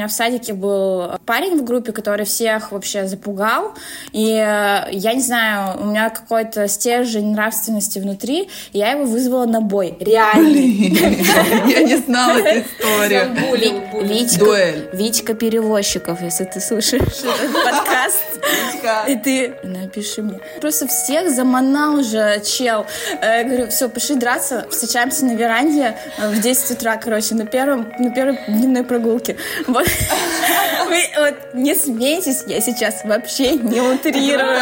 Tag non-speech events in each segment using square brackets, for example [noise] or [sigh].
меня в садике был парень в группе, который всех вообще запугал, и я не знаю, у меня какой-то стержень нравственности внутри, и я его вызвала на бой. Реально. Я не знала эту историю. Витька, Витька Перевозчиков, если ты слушаешь этот [laughs] подкаст, и ты напиши мне. Просто всех заманал уже чел. Я говорю, все, пошли драться, встречаемся на веранде в 10 утра, короче, на первом, на первой дневной прогулке. Вот. Вы вот не смейтесь, я сейчас вообще не утрирую.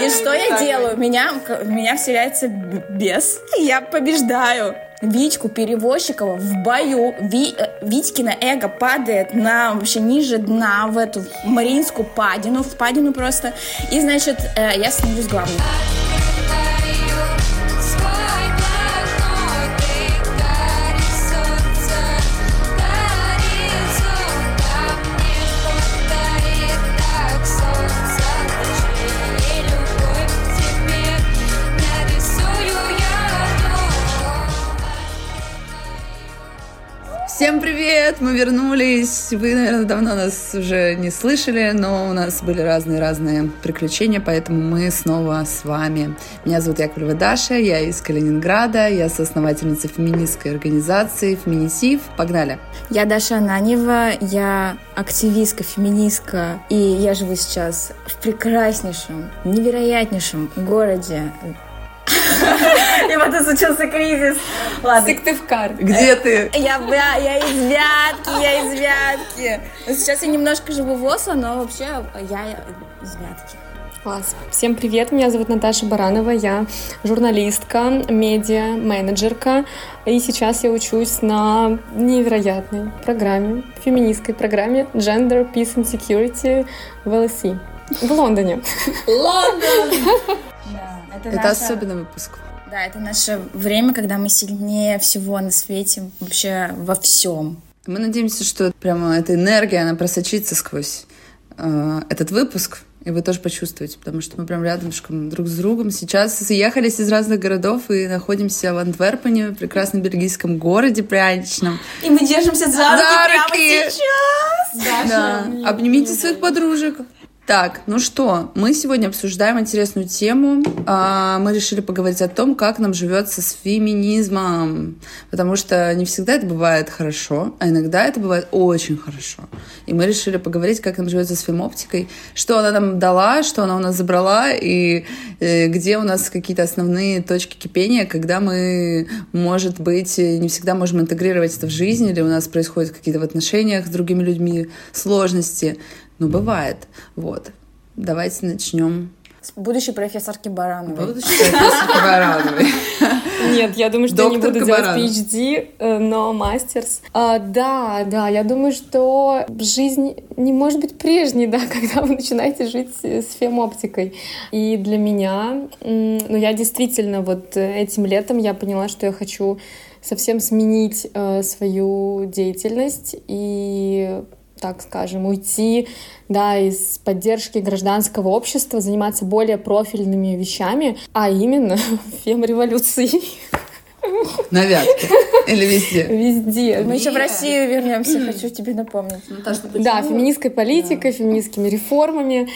И что я делаю? Меня, меня вселяется бес, я побеждаю. Витьку Перевозчикова в бою. Ви, э, Витькина эго падает на вообще ниже дна в эту Мариинскую падину, в падину просто. И, значит, э, я становлюсь главной. Всем привет! Мы вернулись. Вы, наверное, давно нас уже не слышали, но у нас были разные-разные приключения, поэтому мы снова с вами. Меня зовут Яковлева Даша, я из Калининграда, я соосновательница феминистской организации «Феминитив». Погнали! Я Даша Ананева, я активистка, феминистка, и я живу сейчас в прекраснейшем, невероятнейшем городе и вот и случился кризис. Ладно. Сыктывкар. Где ты? Я, я, я из Вятки, я из Вятки. Сейчас я немножко живу в Осло, но вообще я из Вятки. Класс. Всем привет, меня зовут Наташа Баранова, я журналистка, медиа, менеджерка, и сейчас я учусь на невероятной программе, феминистской программе Gender, Peace and Security в LSE в Лондоне. Лондон! [laughs] Это, особенный выпуск. Да, это наше время, когда мы сильнее всего на свете, вообще во всем. Мы надеемся, что прямо эта энергия, она просочится сквозь э, этот выпуск, и вы тоже почувствуете, потому что мы прям рядом друг с другом. Сейчас съехались из разных городов и находимся в Антверпене, в прекрасном бельгийском городе пряничном. И мы держимся за руки, за руки. прямо сейчас. Да. да. Обнимите своих подружек. Так, ну что, мы сегодня обсуждаем интересную тему. А, мы решили поговорить о том, как нам живется с феминизмом. Потому что не всегда это бывает хорошо, а иногда это бывает очень хорошо. И мы решили поговорить, как нам живется с фемоптикой, что она нам дала, что она у нас забрала, и э, где у нас какие-то основные точки кипения, когда мы, может быть, не всегда можем интегрировать это в жизнь, или у нас происходят какие-то в отношениях с другими людьми сложности. Ну, бывает. Вот. Давайте начнем. С будущей профессорки Барановой. Будущей профессорки Барановой. Нет, я думаю, что я не буду делать PhD, э, но мастерс. А, да, да, я думаю, что жизнь не может быть прежней, [laughs] да, когда вы начинаете жить с фемоптикой. И для меня, ну, я действительно вот этим летом я поняла, что я хочу совсем сменить э, свою деятельность и так скажем, уйти да, из поддержки гражданского общества, заниматься более профильными вещами, а именно [laughs] фем-революцией. На Вятке? Или везде? Везде. Мы еще в Россию вернемся, хочу тебе напомнить. Да, феминистской политикой, феминистскими реформами.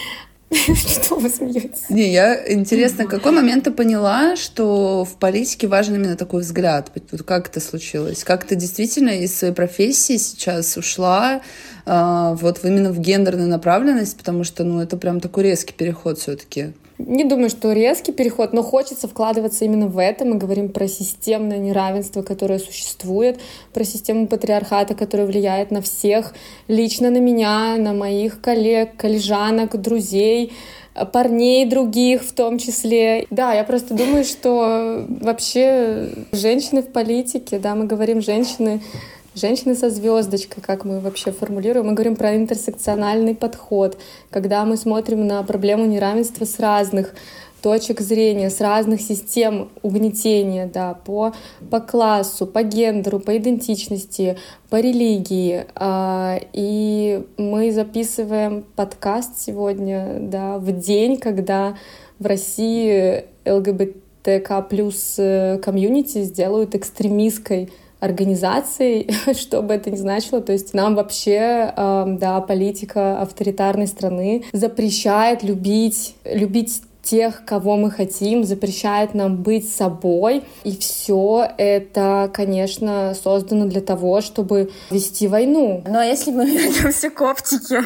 [laughs] Что вы смеетесь? Не, я интересно, какой момент ты поняла, что в политике важен именно такой взгляд? Как это случилось? Как ты действительно из своей профессии сейчас ушла э, вот именно в гендерную направленность? Потому что, ну, это прям такой резкий переход все-таки. Не думаю, что резкий переход, но хочется вкладываться именно в это. Мы говорим про системное неравенство, которое существует, про систему патриархата, которая влияет на всех, лично на меня, на моих коллег, коллежанок, друзей, парней других в том числе. Да, я просто думаю, что вообще женщины в политике, да, мы говорим женщины Женщины со звездочкой, как мы вообще формулируем, мы говорим про интерсекциональный подход, когда мы смотрим на проблему неравенства с разных точек зрения, с разных систем угнетения, да, по, по классу, по гендеру, по идентичности, по религии. А, и мы записываем подкаст сегодня, да, в день, когда в России ЛГБТК плюс э, комьюнити сделают экстремистской организацией, [laughs] что бы это ни значило. То есть нам вообще, э, да, политика авторитарной страны запрещает любить, любить тех, кого мы хотим, запрещает нам быть собой. И все это, конечно, создано для того, чтобы вести войну. Но если мы [laughs] вернемся к оптике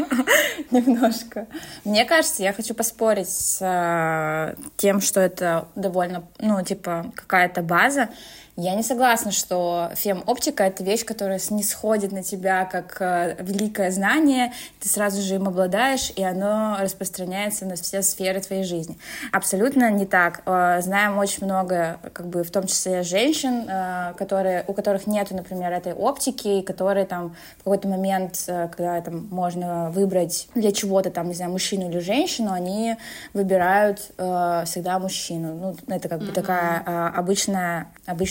[laughs] немножко, мне кажется, я хочу поспорить с э, тем, что это довольно, ну, типа, какая-то база. Я не согласна, что фем-оптика — это вещь, которая не сходит на тебя как э, великое знание, ты сразу же им обладаешь, и оно распространяется на все сферы твоей жизни. Абсолютно не так. Э, знаем очень много, как бы, в том числе женщин, э, которые, у которых нет, например, этой оптики, которые там в какой-то момент, когда там можно выбрать для чего-то, там, не знаю, мужчину или женщину, они выбирают всегда мужчину. Ну, это как бы mm-hmm. такая э, обычная,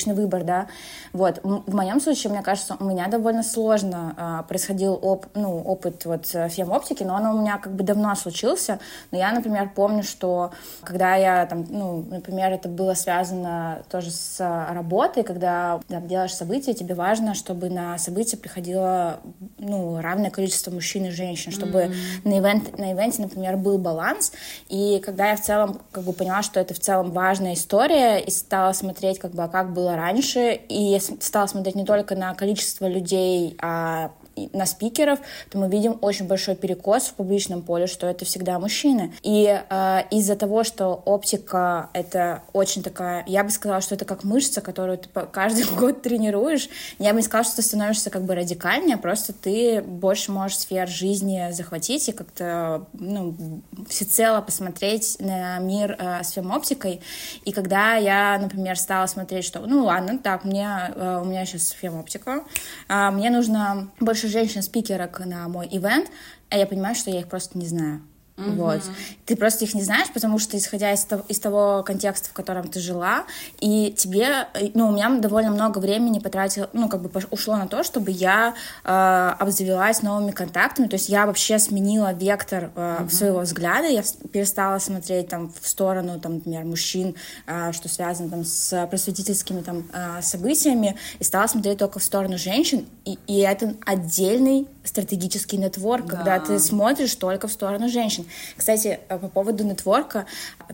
обычный выбор, да. Вот. В моем случае, мне кажется, у меня довольно сложно э, происходил оп, ну, опыт вот фем-оптики, но он у меня как бы давно случился. Но я, например, помню, что когда я там, ну, например, это было связано тоже с работой, когда там, делаешь события, тебе важно, чтобы на события приходило, ну, равное количество мужчин и женщин, чтобы mm-hmm. на, ивент, на ивенте, например, был баланс. И когда я в целом как бы поняла, что это в целом важная история, и стала смотреть, как бы, а как было раньше, и стала смотреть не только на количество людей, а на спикеров, то мы видим очень большой перекос в публичном поле, что это всегда мужчины. И э, из-за того, что оптика — это очень такая... Я бы сказала, что это как мышца, которую ты каждый [laughs] год тренируешь. Я бы не сказала, что ты становишься как бы радикальнее, просто ты больше можешь сфер жизни захватить и как-то ну, всецело посмотреть на мир э, с фем-оптикой. И когда я, например, стала смотреть, что, ну ладно, так, мне, э, у меня сейчас фем-оптика, э, мне нужно больше женщин-спикерок на мой ивент, а я понимаю, что я их просто не знаю. Mm-hmm. Вот. Ты просто их не знаешь, потому что, исходя из того, из того контекста, в котором ты жила, и тебе, ну, у меня довольно много времени потратил, ну, как бы ушло на то, чтобы я э, обзавелась новыми контактами, то есть я вообще сменила вектор э, mm-hmm. своего взгляда, я перестала смотреть там в сторону, там, например, мужчин, э, что связано там с просветительскими там э, событиями, и стала смотреть только в сторону женщин, и, и это отдельный стратегический нетворк, да. когда ты смотришь только в сторону женщин. Кстати, э, по поводу нетворка,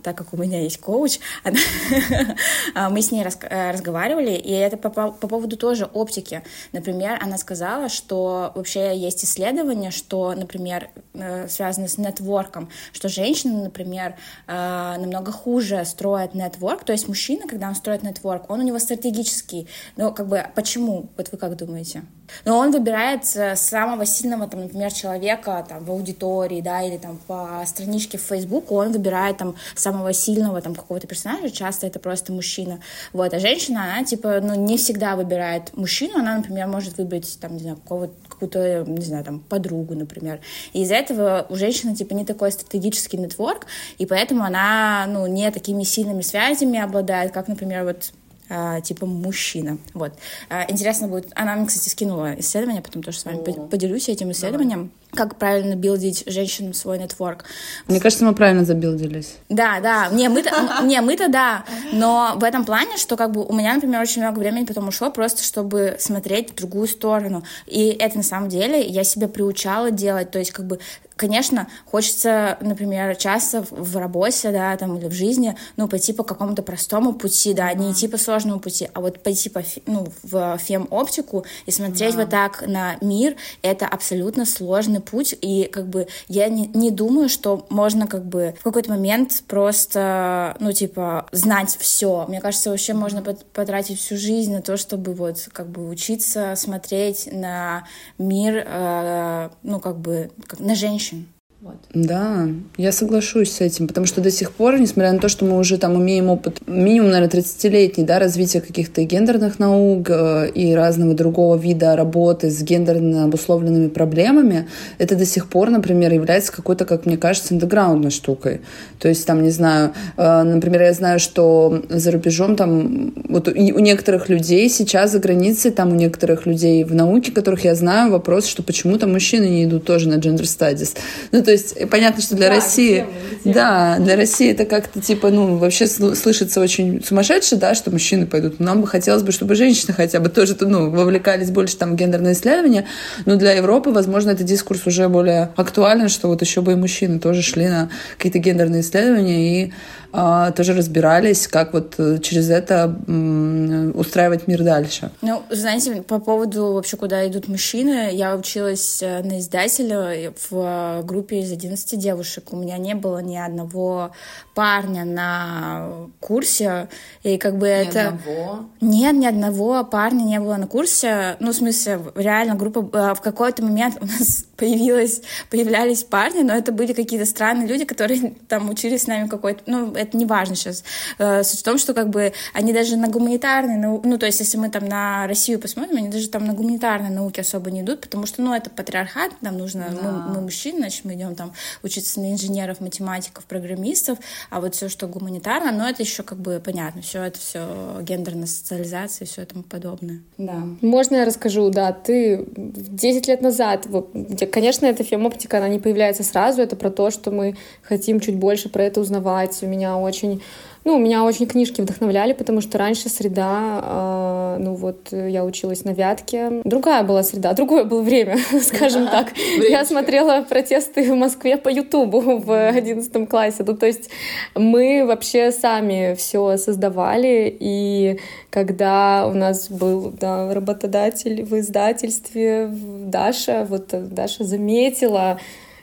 так как у меня есть коуч, [laughs] она, а, мы с ней э, разговаривали, и это по, по поводу тоже оптики. Например, она сказала, что вообще есть исследования, что, например, э, связаны с нетворком, что женщины, например, намного хуже строят нетворк, то есть мужчина, когда он строит нетворк, он у него стратегический. Но как бы почему? Вот вы как думаете? Но он выбирает самого сильного, там, например, человека там, в аудитории, да, или там по страничке в Facebook, он выбирает там самого сильного там какого-то персонажа, часто это просто мужчина. Вот, а женщина, она, типа, ну, не всегда выбирает мужчину, она, например, может выбрать, там, не знаю, какого-то какую-то, не знаю, там, подругу, например. И из-за этого у женщины, типа, не такой стратегический нетворк, и поэтому она, ну, не такими сильными связями обладает, как, например, вот типа мужчина. Вот. А, интересно будет... Она мне, кстати, скинула исследование, потом тоже с вами О. поделюсь этим исследованием. Давай как правильно билдить женщинам свой нетворк. Мне кажется, мы правильно забилдились. Да, да. Не, мы-то, [laughs] не, мы-то да. Но в этом плане, что как бы у меня, например, очень много времени потом ушло просто, чтобы смотреть в другую сторону. И это на самом деле я себя приучала делать. То есть как бы Конечно, хочется, например, часто в работе, да, там, или в жизни, ну, пойти по какому-то простому пути, да, не идти по сложному пути, а вот пойти по, ну, в фем-оптику и смотреть да. вот так на мир, это абсолютно сложный путь, и как бы я не, не думаю, что можно как бы в какой-то момент просто, ну, типа, знать все. Мне кажется, вообще можно потратить всю жизнь на то, чтобы вот как бы учиться смотреть на мир, э, ну, как бы, как на женщин. Вот. Да, я соглашусь с этим, потому что до сих пор, несмотря на то, что мы уже там имеем опыт минимум, наверное, 30-летний, да, развития каких-то гендерных наук э, и разного другого вида работы с гендерно обусловленными проблемами, это до сих пор, например, является какой-то, как мне кажется, андеграундной штукой. То есть там, не знаю, э, например, я знаю, что за рубежом там, вот у некоторых людей сейчас за границей, там у некоторых людей в науке, которых я знаю, вопрос, что почему-то мужчины не идут тоже на gender studies. Ну, то есть понятно, что для да, России, да, для России это как-то типа, ну, вообще слышится очень сумасшедше, да, что мужчины пойдут. Нам бы хотелось бы, чтобы женщины хотя бы тоже, ну, вовлекались больше там в гендерные исследования, но для Европы, возможно, этот дискурс уже более актуален, что вот еще бы и мужчины тоже шли на какие-то гендерные исследования и тоже разбирались, как вот э, через это устраивать мир дальше. Ну, знаете, по поводу вообще, куда идут мужчины, я училась э, на издателя в э, группе из 11 девушек. У меня не было ни одного парня на курсе, и как бы ни это... Одного? Нет, ни одного парня не было на курсе. Ну, в смысле, реально группа... В какой-то момент у нас появилась, появлялись парни, но это были какие-то странные люди, которые [laughs] там учились с нами какой-то... Ну, это не важно сейчас. Э, суть в том, что как бы они даже на гуманитарные науки... Ну, то есть, если мы там на Россию посмотрим, они даже там на гуманитарные науки особо не идут, потому что, ну, это патриархат, нам нужно... Да. Мы, мы мужчины, значит, мы идем там учиться на инженеров, математиков, программистов, а вот все, что гуманитарно, но это еще как бы понятно, все это все гендерная социализация и все этому подобное. Да. Можно я расскажу, да, ты 10 лет назад, вот, Конечно, эта фемоптика, она не появляется сразу, это про то, что мы хотим чуть больше про это узнавать. У меня очень ну, меня очень книжки вдохновляли, потому что раньше среда, э, ну вот я училась на Вятке, другая была среда, [laughs] другое было время, [laughs] скажем так. [laughs] Я смотрела протесты в Москве по Ютубу в одиннадцатом классе. Ну, то есть мы вообще сами все создавали, и когда у нас был да, работодатель в издательстве, Даша, вот Даша заметила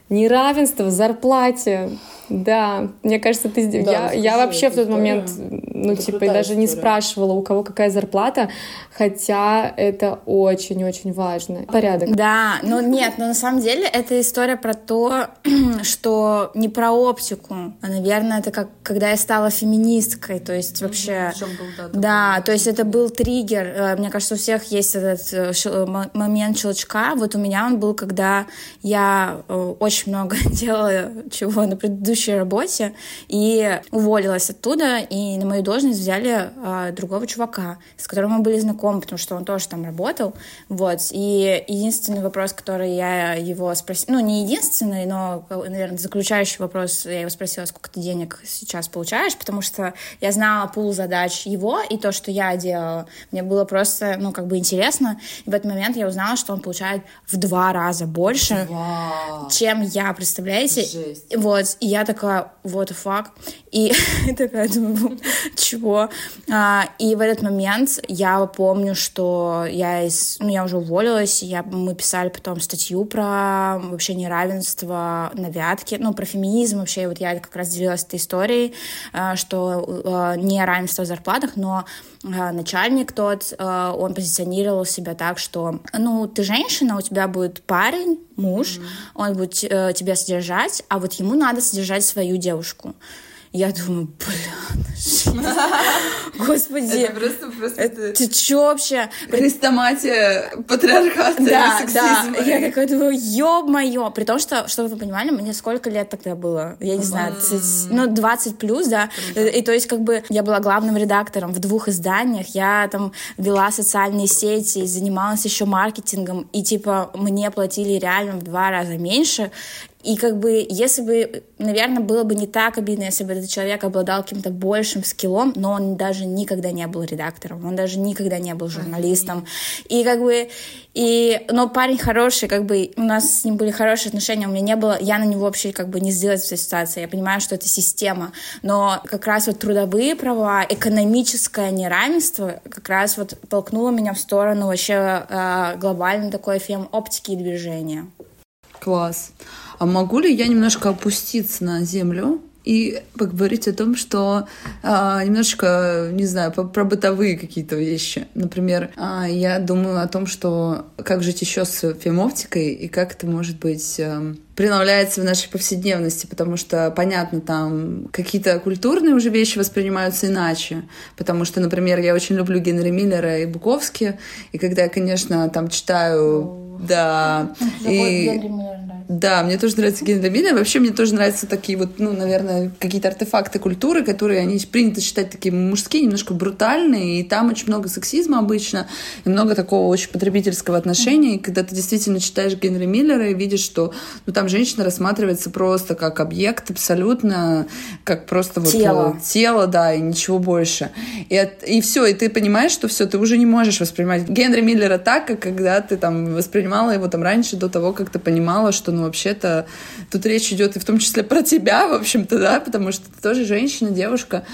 неравенство в зарплате да, мне кажется, ты да, я, я вообще в тот момент, ну, это типа, даже история. не спрашивала, у кого какая зарплата, хотя это очень-очень важно. Порядок. Да, но нет, но на самом деле это история про то, [clears throat] что не про оптику, а, наверное, это как когда я стала феминисткой, то есть вообще... Был, да, да, то есть это был триггер. Э, мне кажется, у всех есть этот э, момент щелчка. Вот у меня он был, когда я э, очень много [laughs] делала чего на предыдущем предыдущей работе и уволилась оттуда, и на мою должность взяли а, другого чувака, с которым мы были знакомы, потому что он тоже там работал, вот, и единственный вопрос, который я его спросила, ну, не единственный, но, наверное, заключающий вопрос, я его спросила, сколько ты денег сейчас получаешь, потому что я знала пул задач его и то, что я делала, мне было просто, ну, как бы интересно, и в этот момент я узнала, что он получает в два раза больше, Вау. чем я, представляете? Жесть. Вот, и я такая, what the fuck? И [laughs] такая думаю, чего? А, и в этот момент я помню, что я, из, ну, я уже уволилась, я, мы писали потом статью про вообще неравенство на Вятке, ну, про феминизм вообще, вот я как раз делилась этой историей, а, что а, не равенство в зарплатах, но начальник тот, а, он позиционировал себя так, что, ну, ты женщина, у тебя будет парень, муж, mm-hmm. он будет э, тебя содержать, а вот ему надо содержать свою девушку. Я думаю, блин, [laughs] господи. Это просто, просто... Это... Ты чё вообще? Хрестоматия патриархата Да, да. Я такая думаю, ё-моё. При том, что, чтобы вы понимали, мне сколько лет тогда было? Я не знаю, 30, ну, 20 плюс, да. И то есть, как бы, я была главным редактором в двух изданиях, я там вела социальные сети, занималась еще маркетингом, и, типа, мне платили реально в два раза меньше, и как бы, если бы, наверное, было бы не так обидно, если бы этот человек обладал каким-то большим скиллом, но он даже никогда не был редактором, он даже никогда не был журналистом. И как бы, и, но парень хороший, как бы, у нас с ним были хорошие отношения, у меня не было, я на него вообще как бы не сделать в этой ситуации, я понимаю, что это система, но как раз вот трудовые права, экономическое неравенство как раз вот толкнуло меня в сторону вообще э, глобально такой фем оптики и движения. Класс. А могу ли я немножко опуститься на землю и поговорить о том, что а, немножечко, не знаю, по, про бытовые какие-то вещи. Например, а, я думаю о том, что как жить еще с фемоптикой и как это может быть а, приновляется в нашей повседневности, потому что, понятно, там какие-то культурные уже вещи воспринимаются иначе, потому что, например, я очень люблю Генри Миллера и Буковски, и когда я, конечно, там читаю, oh. да, и... Да, мне тоже нравится гендермилия. Вообще мне тоже нравятся такие вот, ну, наверное, какие-то артефакты культуры, которые они принято считать такие мужские, немножко брутальные, и там очень много сексизма обычно, и много такого очень потребительского отношения, и когда ты действительно читаешь Генри Миллера и видишь, что ну, там женщина рассматривается просто как объект абсолютно, как просто вот тело, э, тело да, и ничего больше. И, от, и все, и ты понимаешь, что все, ты уже не можешь воспринимать Генри Миллера так, как когда ты там воспринимала его там раньше, до того, как ты понимала, что ну вообще-то тут речь идет и в том числе про тебя, в общем-то, да, потому что ты тоже женщина, девушка.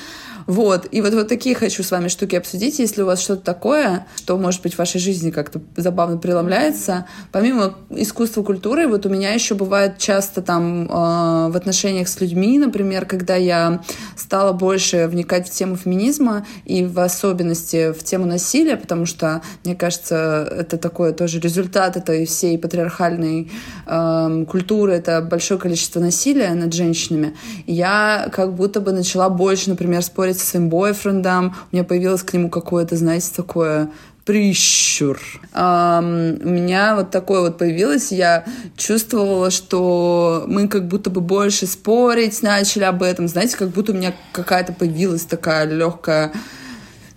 Вот. И вот, вот такие хочу с вами штуки обсудить. Если у вас что-то такое, что, может быть, в вашей жизни как-то забавно преломляется, помимо искусства культуры, вот у меня еще бывает часто там э, в отношениях с людьми, например, когда я стала больше вникать в тему феминизма и в особенности в тему насилия, потому что, мне кажется, это такой тоже результат этой всей патриархальной э, культуры, это большое количество насилия над женщинами. Я как будто бы начала больше, например, спорить со своим бойфрендом, у меня появилось к нему какое-то, знаете, такое прищур. Um, у меня вот такое вот появилось, я чувствовала, что мы как будто бы больше спорить начали об этом, знаете, как будто у меня какая-то появилась такая легкая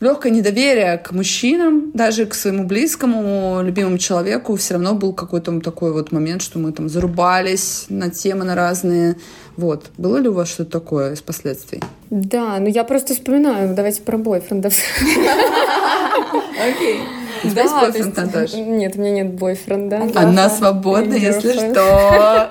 легкое недоверие к мужчинам, даже к своему близкому, любимому человеку, все равно был какой-то такой вот момент, что мы там зарубались на темы на разные. Вот. Было ли у вас что-то такое из последствий? Да, ну я просто вспоминаю, давайте про бойфрендов. [laughs] Окей. У тебя есть бойфренд, Наташа? Нет, у меня нет бойфренда. Она свободна, если что.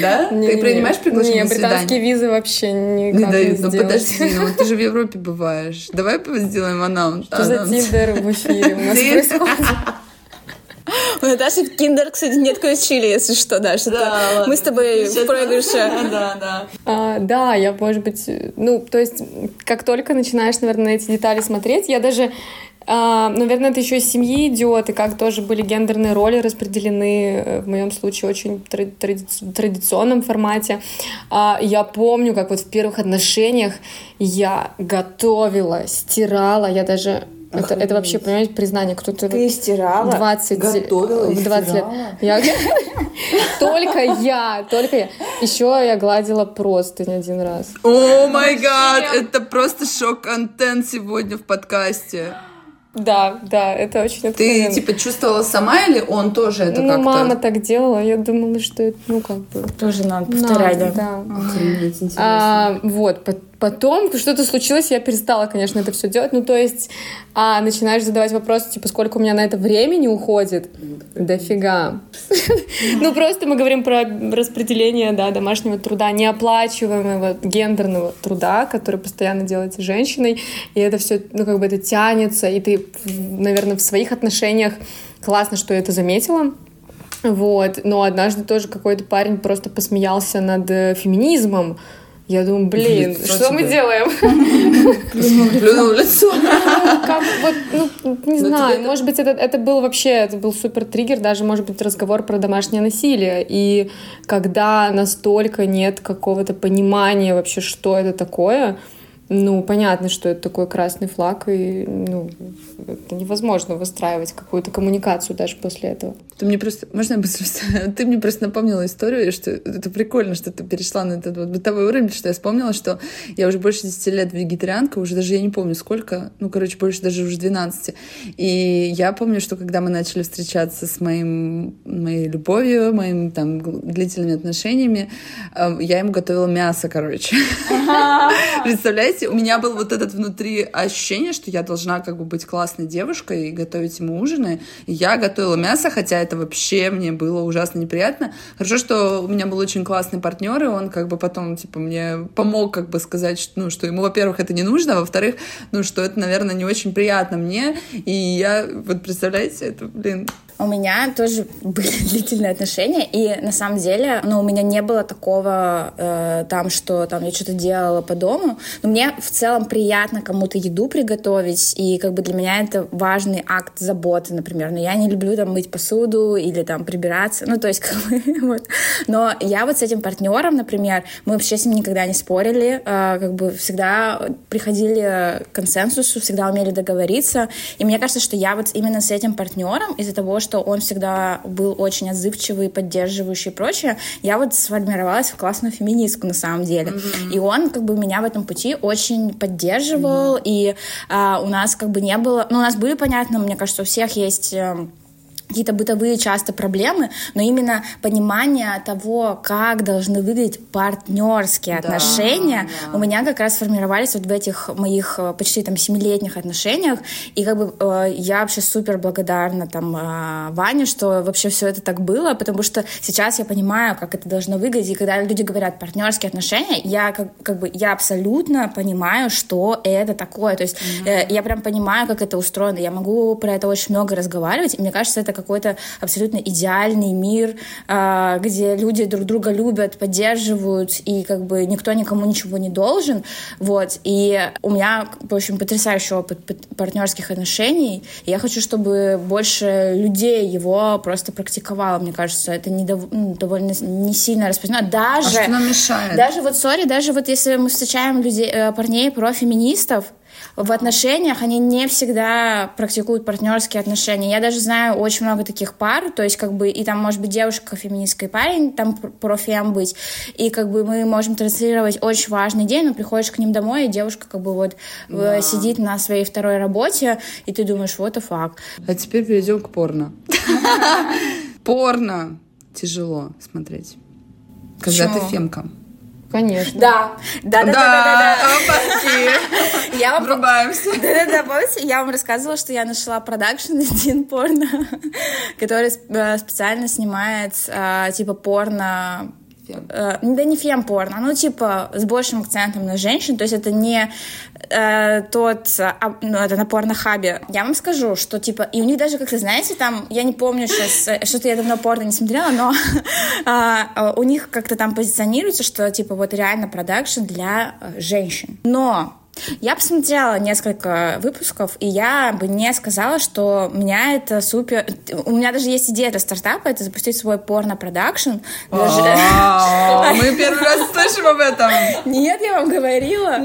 Да? Ты принимаешь приглашение свидание? британские визы вообще никак не дают. Ну подожди, ну [laughs] ты же в Европе бываешь. Давай сделаем анонс. Что за тиндер в эфире у нас происходит? [laughs] У Наташи в Киндер, кстати, нет чили, если что, да, что да, мы с тобой в проигрыше. [laughs] Да, да. А, да, я, может быть, ну, то есть, как только начинаешь, наверное, на эти детали смотреть, я даже а, наверное, это еще из семьи идет, и как тоже были гендерные роли распределены, э, в моем случае, очень тради традиционном формате. А, я помню, как вот в первых отношениях я готовила, стирала, я даже это, это вообще, понимаете, признание. Кто-то... Ты стирала? 20... Готовила 20 лет. Я... [laughs] Только я, только я. Еще я гладила просто не один раз. О май гад! Это просто шок-контент сегодня в подкасте. Да, да, это очень откровенно. Ты, типа, чувствовала сама или он тоже это ну, как-то? Ну, мама так делала, я думала, что это, ну, как бы... Тоже надо повторять, надо, да? да. Охренеть, интересно. А, вот, Потом что-то случилось, я перестала, конечно, это все делать. Ну, то есть, а, начинаешь задавать вопросы, типа, сколько у меня на это времени уходит? Дофига. [laughs] Ну, просто мы говорим про распределение, да, домашнего труда, неоплачиваемого гендерного труда, который постоянно делается женщиной, и это все, ну, как бы это тянется, и ты, наверное, в своих отношениях классно, что я это заметила, вот, но однажды тоже какой-то парень просто посмеялся над э, феминизмом, я думаю, блин, что, что мы делаем? [laughs] Плюнул в лицо. [laughs] Как, вот, ну, не Но знаю, может быть, это, это был вообще, это был супер триггер, даже, может быть, разговор про домашнее насилие. И когда настолько нет какого-то понимания вообще, что это такое, ну, понятно, что это такой красный флаг, и ну, это невозможно выстраивать какую-то коммуникацию даже после этого. Ты мне просто, можно я быстро [laughs] Ты мне просто напомнила историю, что это прикольно, что ты перешла на этот вот бытовой уровень, что я вспомнила, что я уже больше 10 лет вегетарианка, уже даже я не помню сколько, ну, короче, больше даже уже 12. И я помню, что когда мы начали встречаться с моим, моей любовью, моими там длительными отношениями, эм, я ему готовила мясо, короче. [laughs] Представляете? у меня был вот этот внутри ощущение, что я должна как бы быть классной девушкой и готовить ему ужины. И я готовила мясо, хотя это вообще мне было ужасно неприятно. Хорошо, что у меня был очень классный партнер, и он как бы потом, типа, мне помог как бы сказать, что, ну, что ему, во-первых, это не нужно, а во-вторых, ну, что это, наверное, не очень приятно мне. И я, вот представляете, это, блин, у меня тоже были [laughs] длительные отношения, и на самом деле, ну, у меня не было такого э, там, что там я что-то делала по дому, но мне в целом приятно кому-то еду приготовить, и как бы для меня это важный акт заботы, например, но я не люблю там мыть посуду или там прибираться, ну, то есть [laughs] как бы, вот. Но я вот с этим партнером, например, мы вообще с ним никогда не спорили, э, как бы всегда приходили к консенсусу, всегда умели договориться, и мне кажется, что я вот именно с этим партнером из-за того, что что он всегда был очень отзывчивый, поддерживающий и прочее, я вот сформировалась в классную феминистку на самом деле. Mm-hmm. И он как бы меня в этом пути очень поддерживал, mm-hmm. и а, у нас как бы не было... Ну, у нас были, понятно, мне кажется, у всех есть эм, какие-то бытовые часто проблемы, но именно понимание того, как должны выглядеть партнерские да, отношения, да. у меня как раз формировались вот в этих моих э, почти там семилетних отношениях, и как бы э, я вообще супер благодарна там э, Ване, что вообще все это так было, потому что сейчас я понимаю, как это должно выглядеть, и когда люди говорят партнерские отношения, я как, как бы я абсолютно понимаю, что это такое, то есть mm-hmm. э, я прям понимаю, как это устроено, я могу про это очень много разговаривать, и мне кажется, это какой-то абсолютно идеальный мир, а, где люди друг друга любят, поддерживают, и как бы никто никому ничего не должен. Вот. И у меня, в общем, потрясающий опыт партнерских отношений. И я хочу, чтобы больше людей его просто практиковало. Мне кажется, это не дов... ну, довольно не сильно распространено. Даже, а что нам мешает? Даже вот, сори, даже вот если мы встречаем людей, э, парней про феминистов, в отношениях они не всегда практикуют партнерские отношения. Я даже знаю очень много таких пар, то есть как бы и там может быть девушка феминистка и парень, там профем быть, и как бы мы можем транслировать очень важный день, но приходишь к ним домой, и девушка как бы вот э, да. сидит на своей второй работе, и ты думаешь, вот и факт. А теперь перейдем к порно. [laughs] Порно тяжело смотреть. Когда ты фемка. Конечно. Да. Да, да, да, да. [laughs] Я вам... Врубаемся. Да, да, да, помните, я вам рассказывала, что я нашла продакшн один порно, [laughs] который э, специально снимает э, типа порно Фем. Э, да не фем-порно, ну, типа, с большим акцентом на женщин, то есть это не э, тот, а, ну, это на порно-хабе. Я вам скажу, что, типа, и у них даже, как-то, знаете, там, я не помню сейчас, э, что-то я давно порно не смотрела, но э, [laughs] у них как-то там позиционируется, что, типа, вот реально продакшн для э, женщин. Но я посмотрела несколько выпусков, и я бы не сказала, что меня это супер... У меня даже есть идея для стартапа, это запустить свой порно-продакшн. Мы первый раз слышим об этом. Нет, я вам говорила.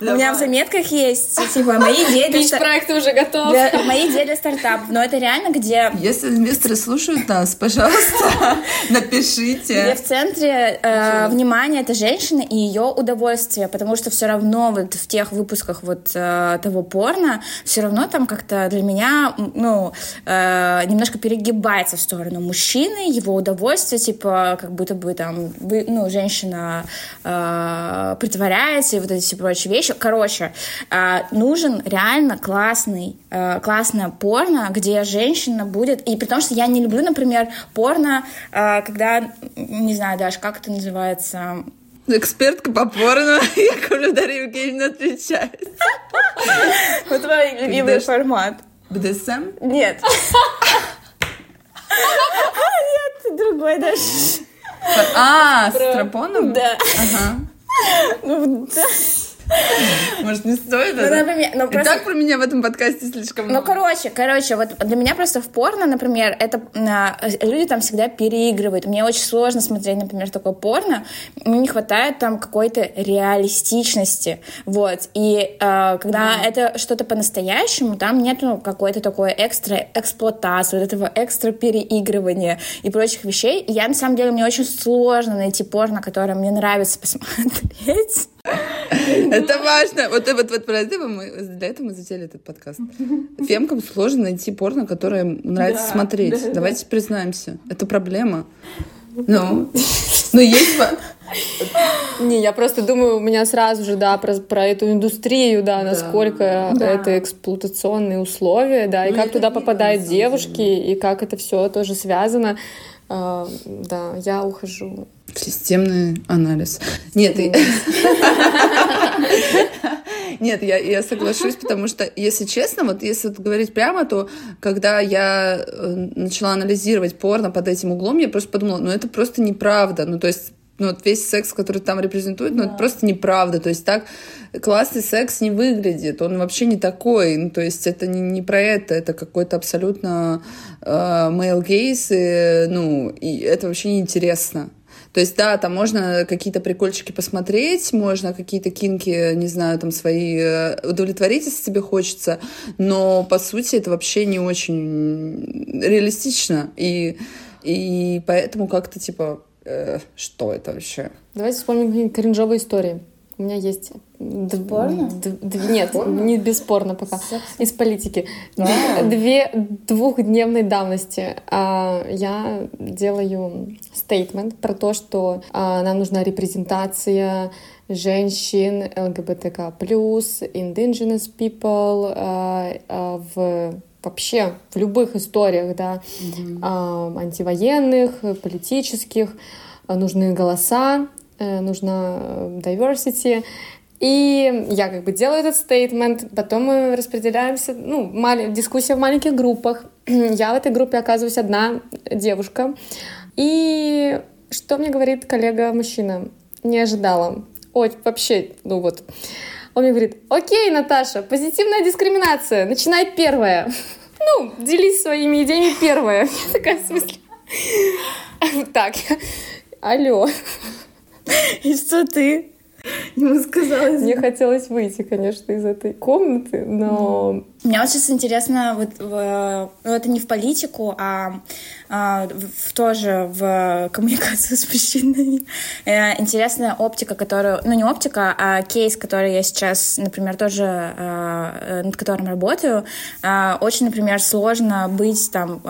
У меня в заметках есть, типа, мои идеи для... проект уже готов. Мои идеи для стартапов. Но это реально где... Если инвесторы слушают нас, пожалуйста, [laughs] напишите. Где в центре э, внимания это женщина и ее удовольствие, потому что все равно в тех выпусках вот э, того порно, все равно там как-то для меня, ну, э, немножко перегибается в сторону мужчины, его удовольствие, типа, как будто бы там, вы, ну, женщина э, притворяется и вот эти все прочие вещи. Короче, э, нужен реально классный, э, классное порно, где женщина будет, и при том, что я не люблю, например, порно, э, когда, не знаю даже, как это называется, Экспертка по порно, [laughs] Яковлев Дарья Евгеньевна отвечает. [laughs] Вот твой любимый формат. БДСМ? Нет. [laughs] Нет, другой даже. А, с тропоном? Да. Ага. Ну, да. Может, не стоит? Ну, например, ну, просто... И так про меня в этом подкасте слишком ну, много. Ну, короче, короче, вот для меня просто в порно, например, это а, люди там всегда переигрывают. Мне очень сложно смотреть, например, такое порно. Мне не хватает там какой-то реалистичности. Вот. И а, когда mm. это что-то по-настоящему, там нету какой-то такой экстра эксплуатации, вот этого экстра переигрывания и прочих вещей. И я, на самом деле, мне очень сложно найти порно, которое мне нравится посмотреть. Это важно. Вот, вот, вот про это мы, для этого мы затеяли этот подкаст. Фемкам сложно найти порно, которое нравится да, смотреть. Да, Давайте да. признаемся. Это проблема. Ну, ну есть... Не, я просто думаю, у меня сразу же, да, про, про эту индустрию, да, насколько да. это эксплуатационные условия, да, и ну, как туда попадают девушки, и как это все тоже связано. Uh, да, я ухожу Системный анализ. Нет, нет, я, я соглашусь, потому что, если честно, вот если говорить прямо, то когда я э, начала анализировать порно под этим углом, я просто подумала, ну это просто неправда. Ну то есть ну, вот весь секс, который там репрезентует, ну, да. это просто неправда. То есть так классный секс не выглядит, он вообще не такой. Ну, то есть это не, не про это, это какой-то абсолютно э, male gaze, и, ну, и это вообще неинтересно. То есть, да, там можно какие-то прикольчики посмотреть, можно какие-то кинки, не знаю, там свои э, удовлетворить, если тебе хочется, но по сути это вообще не очень реалистично. И, и поэтому как-то типа, э, что это вообще? Давайте вспомним какие-нибудь кринжовые истории. У меня есть... Бесспорно? Нет, Спорно? не бесспорно пока. Секс? Из политики. [laughs] Две двухдневной давности. А, я делаю стейтмент про то, что а, нам нужна репрезентация женщин, ЛГБТК+, indigenous people а, в вообще в любых историях, да, mm-hmm. антивоенных, политических, нужны голоса, нужна э, diversity. И я как бы делаю этот стейтмент, потом мы распределяемся, ну, мали- дискуссия в маленьких группах. [clears throat] я в этой группе оказываюсь одна девушка. И что мне говорит коллега-мужчина? Не ожидала. Ой, вообще, ну вот. Он мне говорит, окей, Наташа, позитивная дискриминация, начинай первая. [laughs] Ну, делись своими идеями первая. [laughs] Я такая, в смысле? [laughs] Так, алло. И что ты ему сказала? Мне хотелось выйти, конечно, из этой комнаты, но... Мне вот сейчас интересно, вот, ну, это не в политику, а а, в, тоже в коммуникацию [laughs] с мужчинами. Э, интересная оптика, которую... Ну, не оптика, а кейс, который я сейчас, например, тоже а, э, над которым работаю. А, очень, например, сложно быть там,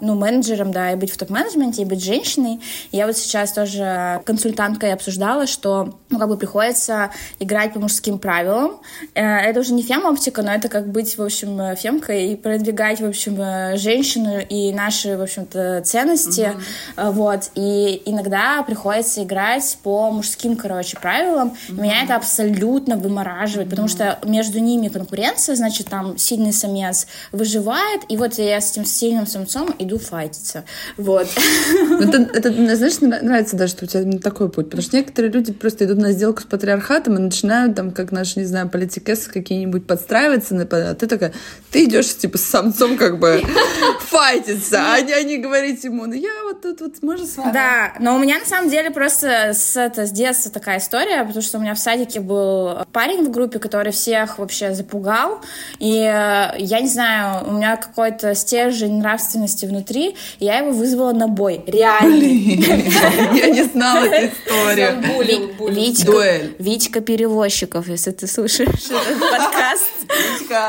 ну, менеджером, да, и быть в топ-менеджменте, и быть женщиной. Я вот сейчас тоже консультанткой обсуждала, что, ну, как бы приходится играть по мужским правилам. Э, это уже не фем-оптика, но это как быть, в общем, фемкой и продвигать, в общем, женщину и наши, в общем-то, ценности, mm-hmm. вот, и иногда приходится играть по мужским, короче, правилам, mm-hmm. меня это абсолютно вымораживает, mm-hmm. потому что между ними конкуренция, значит, там сильный самец выживает, и вот я с этим сильным самцом иду файтиться, вот. Это, это, знаешь, нравится даже, что у тебя такой путь, потому что некоторые люди просто идут на сделку с патриархатом и начинают там, как наши, не знаю, политикесы какие-нибудь подстраиваться, а ты такая, ты идешь, типа, с самцом как бы [laughs] файтиться, а они говорят, говорить ему, ну я вот тут вот, можно с вами? Да, но у меня на самом деле просто с, это, с детства такая история, потому что у меня в садике был парень в группе, который всех вообще запугал, и э, я не знаю, у меня какой-то стержень нравственности внутри, и я его вызвала на бой, реальный. [laughs] Я не знала эту историю. Витька Перевозчиков, если ты слушаешь этот [laughs] подкаст,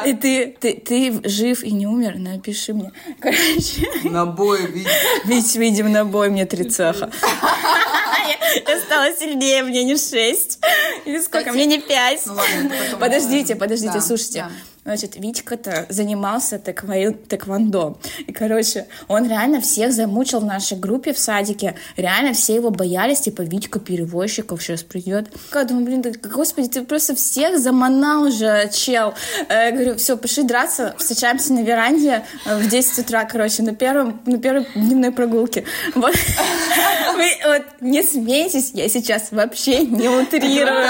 и ты, ты, ты жив и не умер, напиши мне. Короче. На бой Ведь видим на бой мне три цеха. [laughs] Я стала сильнее, мне не шесть. Или сколько? Мне не пять. Ну подождите, подождите, слушайте. Значит, Витька-то занимался тэквондо. И, короче, он реально всех замучил в нашей группе в садике. Реально все его боялись, типа, Витька перевозчиков сейчас придет. Я думаю, блин, да, господи, ты просто всех заманал уже, чел. Я говорю, все, пошли драться, встречаемся на веранде в 10 утра, короче, на первом, на первой дневной прогулке. Вот. [laughs] Вы вот не смейтесь, я сейчас вообще не утрирую.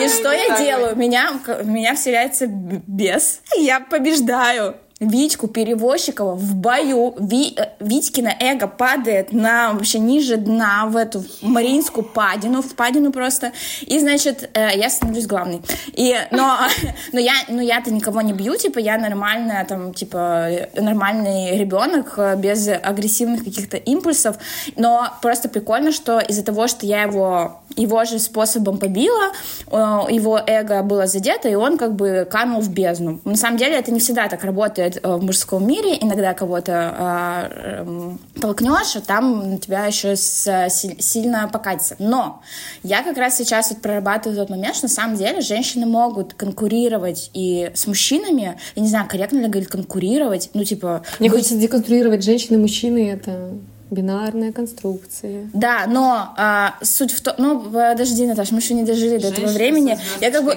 И что я делаю? Меня, меня вселяется бес. Я побеждаю. Витьку Перевозчикова в бою. Ви, э, Витькина эго падает на вообще ниже дна в эту Мариинскую падину, в падину просто. И, значит, э, я становлюсь главной. И, но, [laughs] но я, ну, я-то никого не бью, типа, я нормальная, там, типа, нормальный ребенок э, без агрессивных каких-то импульсов. Но просто прикольно, что из-за того, что я его его же способом побила, его эго было задето, и он как бы канул в бездну. На самом деле это не всегда так работает происходит э, в мужском мире. Иногда кого-то э, эм, толкнешь, а там на тебя еще с, сильно покатится. Но я как раз сейчас вот прорабатываю тот момент, что на самом деле женщины могут конкурировать и с мужчинами, я не знаю, корректно ли говорить конкурировать, ну типа... Мне быть... хочется деконструировать женщины и мужчины, это Бинарная конструкция. Да, но а, суть в том... Ну, подожди, Наташа, мы еще не дожили до этого времени. Я как бы,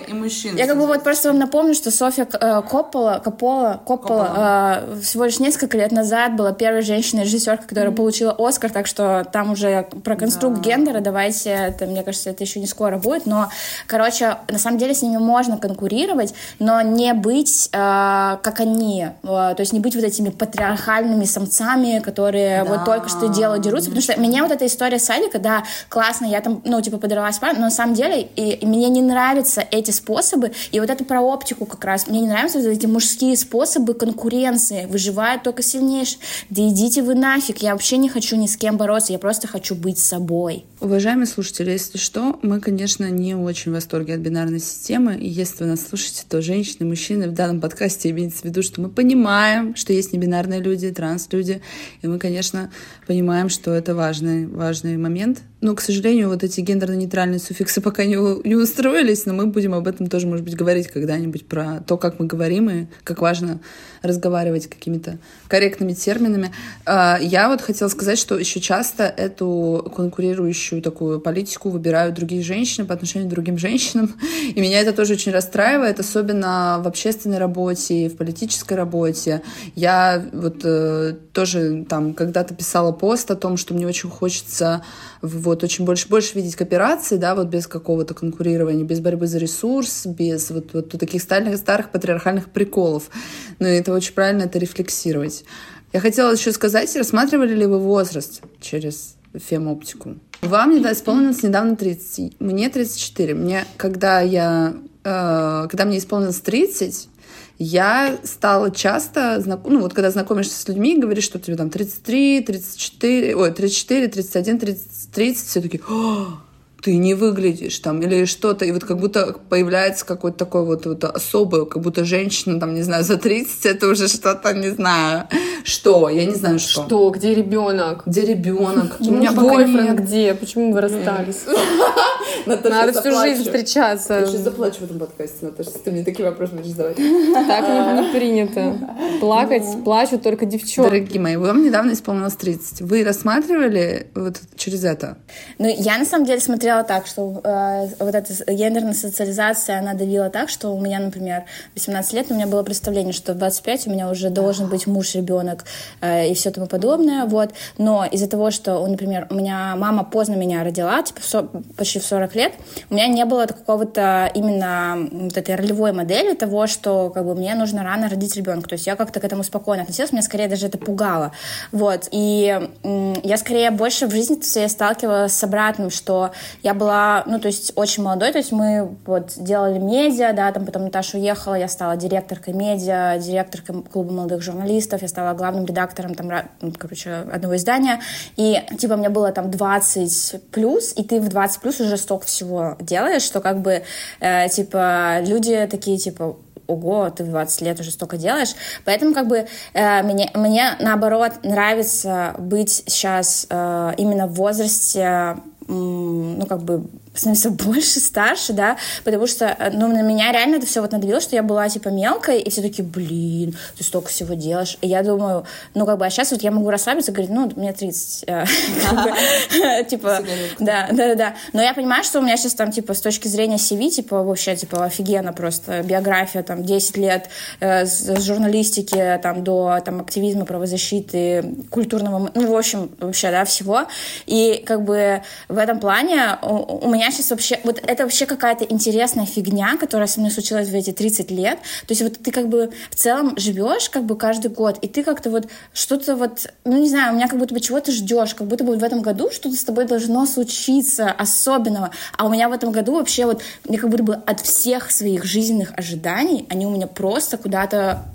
я как бы вот просто вам напомню, что Софья э, Коппола, Коппола, Коппола, Коппола. Э, всего лишь несколько лет назад была первой женщиной-режиссеркой, которая mm-hmm. получила Оскар, так что там уже про конструкт да. гендера, давайте, это, мне кажется, это еще не скоро будет, но, короче, на самом деле с ними можно конкурировать, но не быть э, как они, э, то есть не быть вот этими патриархальными самцами, которые да. вот только что что делают, дерутся, потому что мне вот эта история садика, да, классно, я там, ну, типа, подралась, но на самом деле и, и мне не нравятся эти способы, и вот это про оптику как раз, мне не нравятся вот эти мужские способы конкуренции, выживают только сильнейшие, да идите вы нафиг, я вообще не хочу ни с кем бороться, я просто хочу быть собой. Уважаемые слушатели, если что, мы, конечно, не очень в восторге от бинарной системы, и если вы нас слушаете, то женщины, мужчины в данном подкасте имеется в виду, что мы понимаем, что есть небинарные люди, транс-люди, и мы, конечно, понимаем, что это важный, важный момент. Но, к сожалению, вот эти гендерно-нейтральные суффиксы пока не, не устроились, но мы будем об этом тоже, может быть, говорить когда-нибудь, про то, как мы говорим и как важно разговаривать какими-то корректными терминами. А, я вот хотела сказать, что еще часто эту конкурирующую такую политику выбирают другие женщины по отношению к другим женщинам, и меня это тоже очень расстраивает, особенно в общественной работе, в политической работе. Я вот э, тоже там когда-то писала пост о том, что мне очень хочется вот очень больше больше видеть кооперации, да, вот без какого-то конкурирования, без борьбы за ресурс, без вот, вот таких старых, старых патриархальных приколов. Но это очень правильно это рефлексировать. Я хотела еще сказать, рассматривали ли вы возраст через фемоптику? Вам не исполнилось недавно 30, мне 34. Мне, когда я, э, когда мне исполнилось 30, я стала часто, ну вот когда знакомишься с людьми, говоришь, что тебе там 33, 34, ой, 34, 31, 30, 30, все таки ты не выглядишь там, или что-то, и вот как будто появляется какой-то такой вот, вот особый, как будто женщина, там, не знаю, за 30, это уже что-то, не знаю, что, я не знаю, что. Что, где ребенок? Где ребенок? У меня нет. где? Почему вы расстались? [laughs] Надо всю жизнь встречаться. Я сейчас заплачу в этом подкасте, Наташа, ты мне такие вопросы будешь задавать. Так не принято. [laughs] Плакать плачут только девчонки. Дорогие мои, вам недавно исполнилось 30. Вы рассматривали вот через это? Ну, я на самом деле смотрела смотрела так, что э, вот эта гендерная социализация, она давила так, что у меня, например, 18 лет, у меня было представление, что в 25 у меня уже должен быть муж, ребенок э, и все тому подобное, вот. Но из-за того, что, например, у меня мама поздно меня родила, типа в почти в 40 лет, у меня не было какого-то именно вот этой ролевой модели того, что как бы мне нужно рано родить ребенка. То есть я как-то к этому спокойно относилась, меня скорее даже это пугало. Вот. И я скорее больше в жизни своей сталкивалась с обратным, что я была, ну, то есть очень молодой, то есть мы вот делали медиа, да, там потом Наташа уехала, я стала директоркой медиа, директоркой клуба молодых журналистов, я стала главным редактором там, ну, короче, одного издания, и типа мне было там 20 плюс, и ты в 20 плюс уже столько всего делаешь, что как бы, э, типа, люди такие, типа, ого, ты в 20 лет уже столько делаешь. Поэтому как бы э, мне, мне наоборот нравится быть сейчас э, именно в возрасте ну, как бы становиться больше, старше, да, потому что, э, ну, на меня реально это все вот надавило, что я была, типа, мелкой, и все таки блин, ты столько всего делаешь. И я думаю, ну, как бы, а сейчас вот я могу расслабиться говорить, ну, мне 30, э, [laughs] [laughs] типа, да, да, да, да. Но я понимаю, что у меня сейчас там, типа, с точки зрения CV, типа, вообще, типа, офигенно просто, биография, там, 10 лет э, с журналистики, там, до, там, активизма, правозащиты, культурного, ну, в общем, вообще, да, всего. И, как бы, в этом плане у меня меня сейчас вообще... Вот это вообще какая-то интересная фигня, которая со мной случилась в эти 30 лет. То есть вот ты как бы в целом живешь как бы каждый год, и ты как-то вот что-то вот... Ну, не знаю, у меня как будто бы чего-то ждешь, как будто бы в этом году что-то с тобой должно случиться особенного. А у меня в этом году вообще вот... Мне как будто бы от всех своих жизненных ожиданий они у меня просто куда-то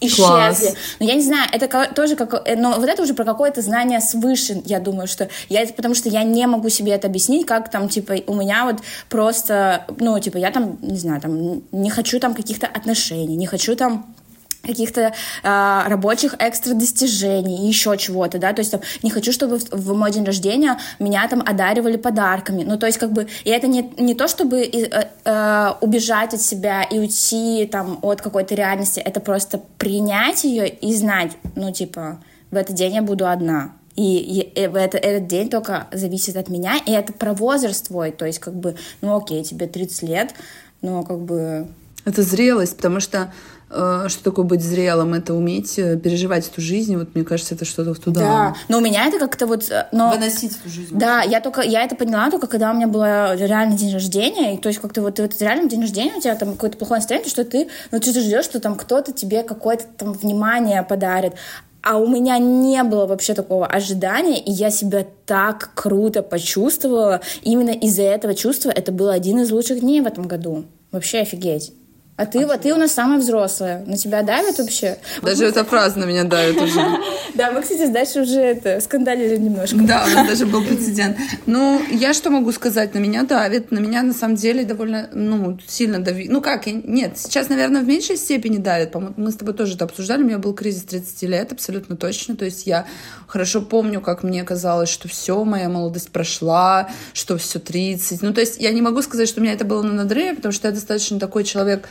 исчезли. Класс. Но я не знаю, это тоже как... Э, но вот это уже про какое-то знание свыше, я думаю, что... Я, потому что я не могу себе это объяснить, как там, типа, у меня вот просто... Ну, типа, я там, не знаю, там, не хочу там каких-то отношений, не хочу там каких-то э, рабочих экстра достижений, еще чего-то, да, то есть там, не хочу, чтобы в, в мой день рождения меня там одаривали подарками, ну, то есть как бы, и это не, не то, чтобы э, э, убежать от себя и уйти там от какой-то реальности, это просто принять ее и знать, ну, типа, в этот день я буду одна, и, и, и это, этот день только зависит от меня, и это про возраст твой, то есть как бы, ну, окей, тебе 30 лет, но как бы... Это зрелость, потому что что такое быть зрелым, это уметь э, переживать эту жизнь. Вот мне кажется, это что-то туда. Да, но у меня это как-то вот... Э, но... Выносить эту жизнь. Да, я только, я это поняла только, когда у меня было реально день рождения, и то есть как-то вот ты вот реально день рождения, у тебя там какое-то плохое настроение, что ты, ну ты ждешь, что там кто-то тебе какое-то там внимание подарит, а у меня не было вообще такого ожидания, и я себя так круто почувствовала. Именно из-за этого чувства это был один из лучших дней в этом году. Вообще офигеть. А ты, вот ты у нас самая взрослая. На тебя давит вообще? Даже эта фраза на меня давит уже. [laughs] Да, мы, кстати, дальше уже это скандалили немножко. Да, у нас даже был прецедент. Ну, я что могу сказать? На меня давит. На меня, на самом деле, довольно, ну, сильно давит. Ну, как? Нет, сейчас, наверное, в меньшей степени давит. Мы с тобой тоже это обсуждали. У меня был кризис 30 лет, абсолютно точно. То есть я хорошо помню, как мне казалось, что все, моя молодость прошла, что все 30. Ну, то есть я не могу сказать, что у меня это было на надрыве, потому что я достаточно такой человек,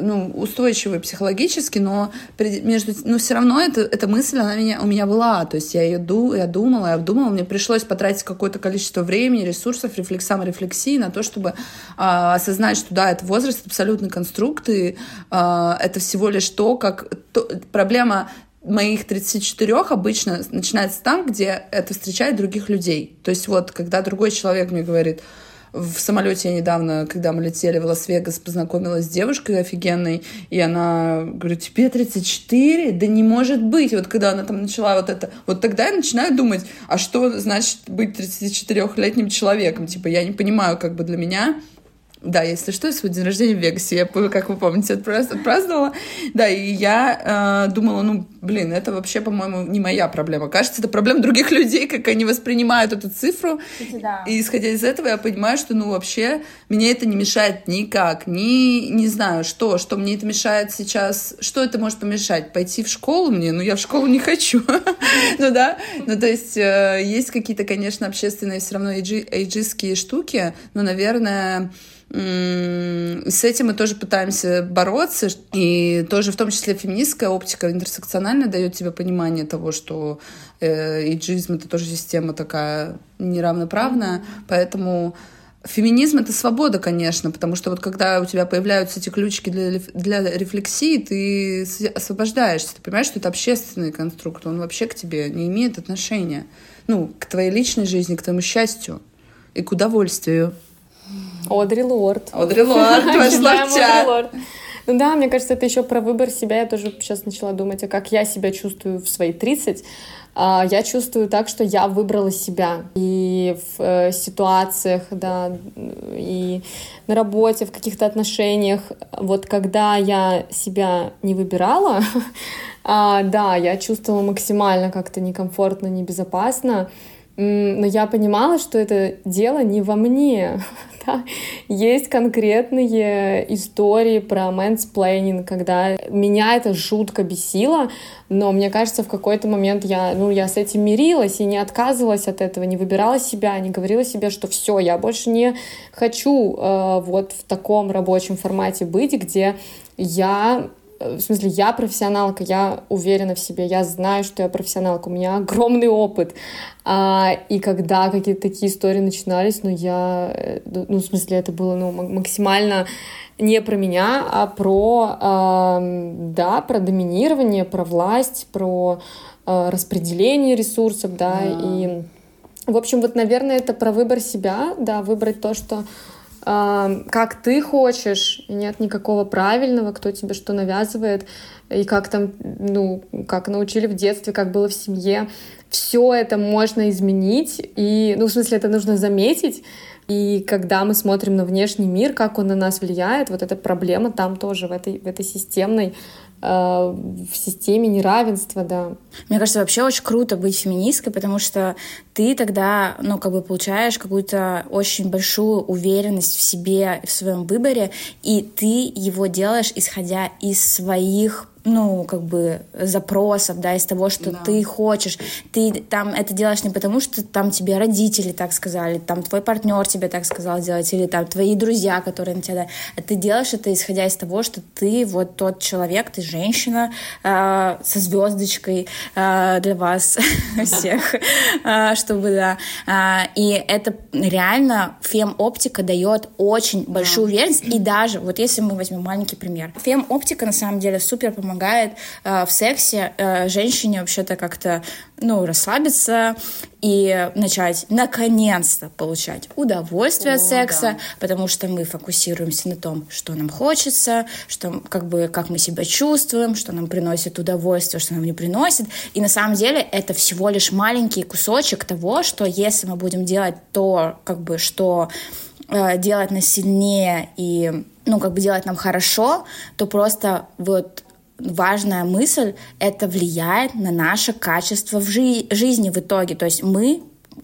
ну, устойчивый психологически, но между, ну, все равно это, эта мысль, она меня, у меня была, то есть я ее ду, я думала, я обдумала, мне пришлось потратить какое-то количество времени, ресурсов, рефлекс, саморефлексии на то, чтобы а, осознать, что да, это возраст абсолютный конструкт, и а, это всего лишь то, как то, проблема моих 34 обычно начинается там, где это встречает других людей. То есть вот, когда другой человек мне говорит, в самолете я недавно, когда мы летели в Лас-Вегас, познакомилась с девушкой офигенной, и она говорит, тебе 34? Да не может быть. Вот когда она там начала вот это, вот тогда я начинаю думать, а что значит быть 34-летним человеком? Типа, я не понимаю, как бы для меня да, если что, свой день рождения в Вегасе, я, как вы помните, отпраздновала. Да, и я э, думала, ну, блин, это вообще, по-моему, не моя проблема. Кажется, это проблема других людей, как они воспринимают эту цифру. Да. И исходя из этого, я понимаю, что, ну, вообще, мне это не мешает никак. Ни, не знаю, что, что мне это мешает сейчас. Что это может помешать? Пойти в школу мне? Ну, я в школу не хочу. [laughs] Ну, да. Ну, то есть, э, есть какие-то, конечно, общественные все равно эйджистские штуки, но, наверное, с этим мы тоже пытаемся бороться, и тоже в том числе феминистская оптика интерсекциональная дает тебе понимание того, что э, иджизм — это тоже система такая неравноправная, поэтому феминизм — это свобода, конечно, потому что вот когда у тебя появляются эти ключики для, для рефлексии, ты освобождаешься, ты понимаешь, что это общественный конструкт, он вообще к тебе не имеет отношения, ну, к твоей личной жизни, к твоему счастью и к удовольствию. Одри Лорд. Одри Лорд вошла в чат. Ну да, мне кажется, это еще про выбор себя. Я тоже сейчас начала думать, а как я себя чувствую в свои 30. А, я чувствую так, что я выбрала себя. И в э, ситуациях, да, и на работе, в каких-то отношениях. Вот когда я себя не выбирала, [laughs] а, да, я чувствовала максимально как-то некомфортно, небезопасно но я понимала, что это дело не во мне. [laughs] Да? Есть конкретные истории про мэнсплейнинг, когда меня это жутко бесило, но мне кажется, в какой-то момент я, ну, я с этим мирилась и не отказывалась от этого, не выбирала себя, не говорила себе, что все, я больше не хочу э, вот в таком рабочем формате быть, где я в смысле, я профессионалка, я уверена в себе, я знаю, что я профессионалка, у меня огромный опыт. А, и когда какие-то такие истории начинались, ну, я, э, ну, в смысле, это было, ну, максимально не про меня, а про, э, да, про доминирование, про власть, про э, распределение ресурсов, да, yeah. и, в общем, вот, наверное, это про выбор себя, да, выбрать то, что как ты хочешь, нет никакого правильного, кто тебе что навязывает, и как там, ну, как научили в детстве, как было в семье. Все это можно изменить, и, ну, в смысле, это нужно заметить, и когда мы смотрим на внешний мир, как он на нас влияет, вот эта проблема там тоже, в этой, в этой системной в системе неравенства, да. Мне кажется, вообще очень круто быть феминисткой, потому что ты тогда, ну, как бы получаешь какую-то очень большую уверенность в себе, в своем выборе, и ты его делаешь, исходя из своих ну, как бы запросов, да, из того, что да. ты хочешь. Ты там это делаешь не потому, что там тебе родители так сказали, там твой партнер тебе так сказал делать, или там твои друзья, которые на тебя... А ты делаешь это, исходя из того, что ты вот тот человек, ты женщина э, со звездочкой э, для вас [laughs] всех, э, чтобы, да. И это реально фем-оптика дает очень большую уверенность, и даже, вот если мы возьмем маленький пример, фем-оптика на самом деле супер помогает помогает э, в сексе э, женщине вообще-то как-то, ну, расслабиться и начать наконец-то получать удовольствие О, от секса, да. потому что мы фокусируемся на том, что нам хочется, что как бы как мы себя чувствуем, что нам приносит удовольствие, что нам не приносит. И на самом деле это всего лишь маленький кусочек того, что если мы будем делать то, как бы, что э, делать нас сильнее и ну, как бы делать нам хорошо, то просто вот важная мысль — это влияет на наше качество в жи- жизни в итоге. То есть мы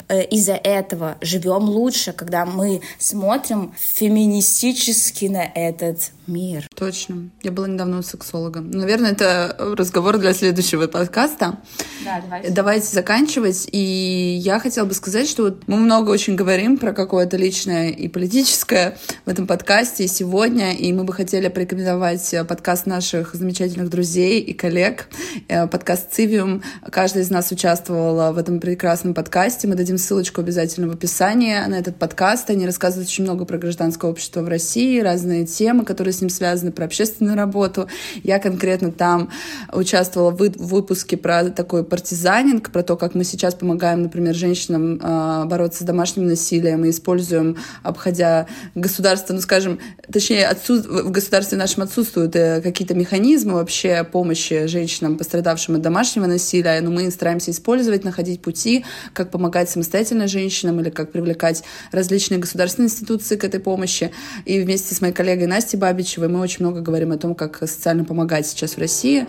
Э, из-за этого живем лучше, когда мы смотрим феминистически на этот мир. Точно. Я была недавно у сексолога. Наверное, это разговор для следующего подкаста. Да, давайте. Давайте заканчивать. И я хотела бы сказать, что вот мы много очень говорим про какое-то личное и политическое в этом подкасте сегодня, и мы бы хотели порекомендовать подкаст наших замечательных друзей и коллег, э, подкаст «Цивиум». Каждый из нас участвовал в этом прекрасном подкасте. Мы дадим ссылочку обязательно в описании на этот подкаст. Они рассказывают очень много про гражданское общество в России, разные темы, которые с ним связаны, про общественную работу. Я конкретно там участвовала в выпуске про такой партизанинг, про то, как мы сейчас помогаем, например, женщинам э, бороться с домашним насилием и используем, обходя государство, ну, скажем, точнее, отсут... в государстве нашем отсутствуют э, какие-то механизмы вообще помощи женщинам, пострадавшим от домашнего насилия, но мы стараемся использовать, находить пути, как помогать самостоятельно женщинам или как привлекать различные государственные институции к этой помощи. И вместе с моей коллегой Настей Бабичевой мы очень много говорим о том, как социально помогать сейчас в России.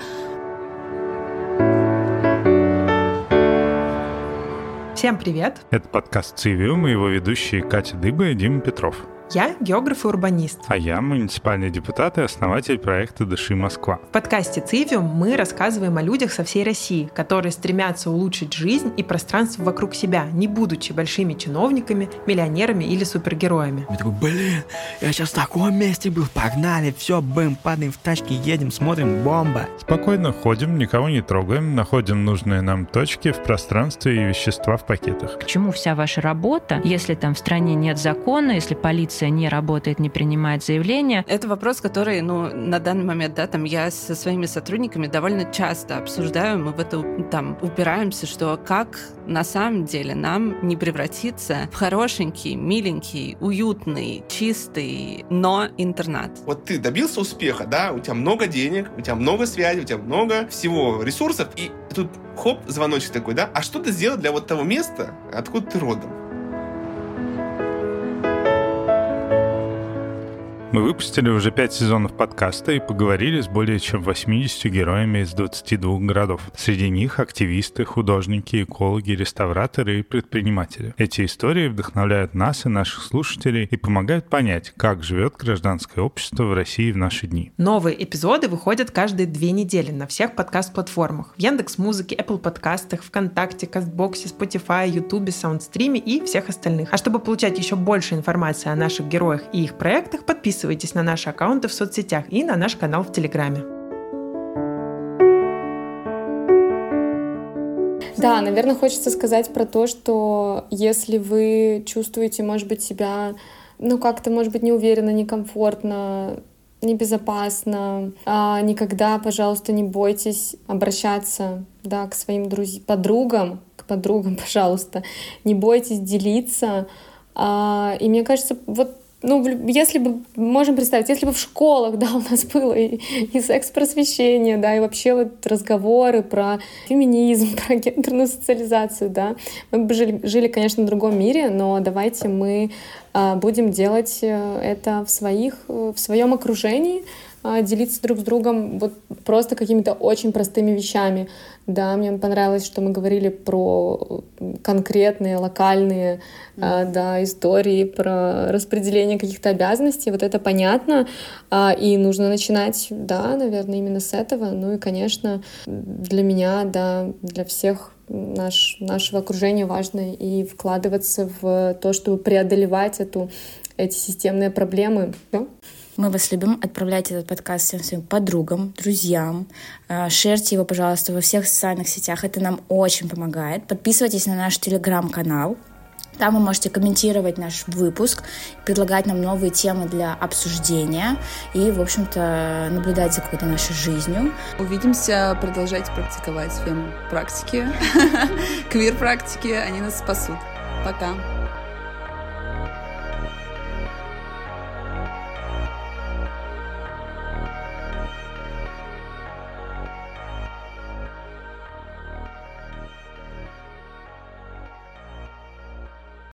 Всем привет! Это подкаст «Цивиум» и его ведущие Катя Дыба и Дима Петров. Я географ и урбанист. А я муниципальный депутат и основатель проекта «Дыши Москва». В подкасте «Цивиум» мы рассказываем о людях со всей России, которые стремятся улучшить жизнь и пространство вокруг себя, не будучи большими чиновниками, миллионерами или супергероями. Я такой, блин, я сейчас в таком месте был, погнали, все, бэм, падаем в тачки, едем, смотрим, бомба. Спокойно ходим, никого не трогаем, находим нужные нам точки в пространстве и вещества в пакетах. К чему вся ваша работа, если там в стране нет закона, если полиция полиция не работает, не принимает заявления. Это вопрос, который, ну, на данный момент, да, там я со своими сотрудниками довольно часто обсуждаю, мы в это там упираемся, что как на самом деле нам не превратиться в хорошенький, миленький, уютный, чистый, но интернат. Вот ты добился успеха, да, у тебя много денег, у тебя много связей, у тебя много всего ресурсов, и тут хоп, звоночек такой, да, а что ты сделал для вот того места, откуда ты родом? Мы выпустили уже пять сезонов подкаста и поговорили с более чем 80 героями из 22 городов. Среди них активисты, художники, экологи, реставраторы и предприниматели. Эти истории вдохновляют нас и наших слушателей и помогают понять, как живет гражданское общество в России в наши дни. Новые эпизоды выходят каждые две недели на всех подкаст-платформах. В Яндекс Музыке, Apple подкастах, ВКонтакте, Кастбоксе, Spotify, Ютубе, Саундстриме и всех остальных. А чтобы получать еще больше информации о наших героях и их проектах, подписывайтесь Подписывайтесь на наши аккаунты в соцсетях и на наш канал в Телеграме. Да, наверное, хочется сказать про то, что если вы чувствуете, может быть, себя, ну, как-то, может быть, неуверенно, некомфортно, небезопасно, а никогда, пожалуйста, не бойтесь обращаться, да, к своим друз... подругам, к подругам, [laughs] пожалуйста, не бойтесь делиться. А, и мне кажется, вот ну, если бы, можем представить, если бы в школах, [laughs] да, у нас было и, и секс-просвещение, да, и вообще вот разговоры про феминизм, [laughs] про гендерную социализацию, да, мы бы жили, жили конечно, в другом мире, но давайте мы а, будем делать э, это в своих, в своем окружении, делиться друг с другом вот просто какими-то очень простыми вещами. Да, мне понравилось, что мы говорили про конкретные, локальные mm. да, истории, про распределение каких-то обязанностей. Вот это понятно. А, и нужно начинать, да, наверное, именно с этого. Ну и, конечно, для меня, да, для всех наш, нашего окружения важно и вкладываться в то, чтобы преодолевать эту, эти системные проблемы. Да? Мы вас любим. Отправляйте этот подкаст всем своим подругам, друзьям. А, шерьте его, пожалуйста, во всех социальных сетях. Это нам очень помогает. Подписывайтесь на наш телеграм-канал. Там вы можете комментировать наш выпуск, предлагать нам новые темы для обсуждения и, в общем-то, наблюдать за какой-то нашей жизнью. Увидимся, продолжайте практиковать фем-практики, [laughs] квир-практики, они нас спасут. Пока.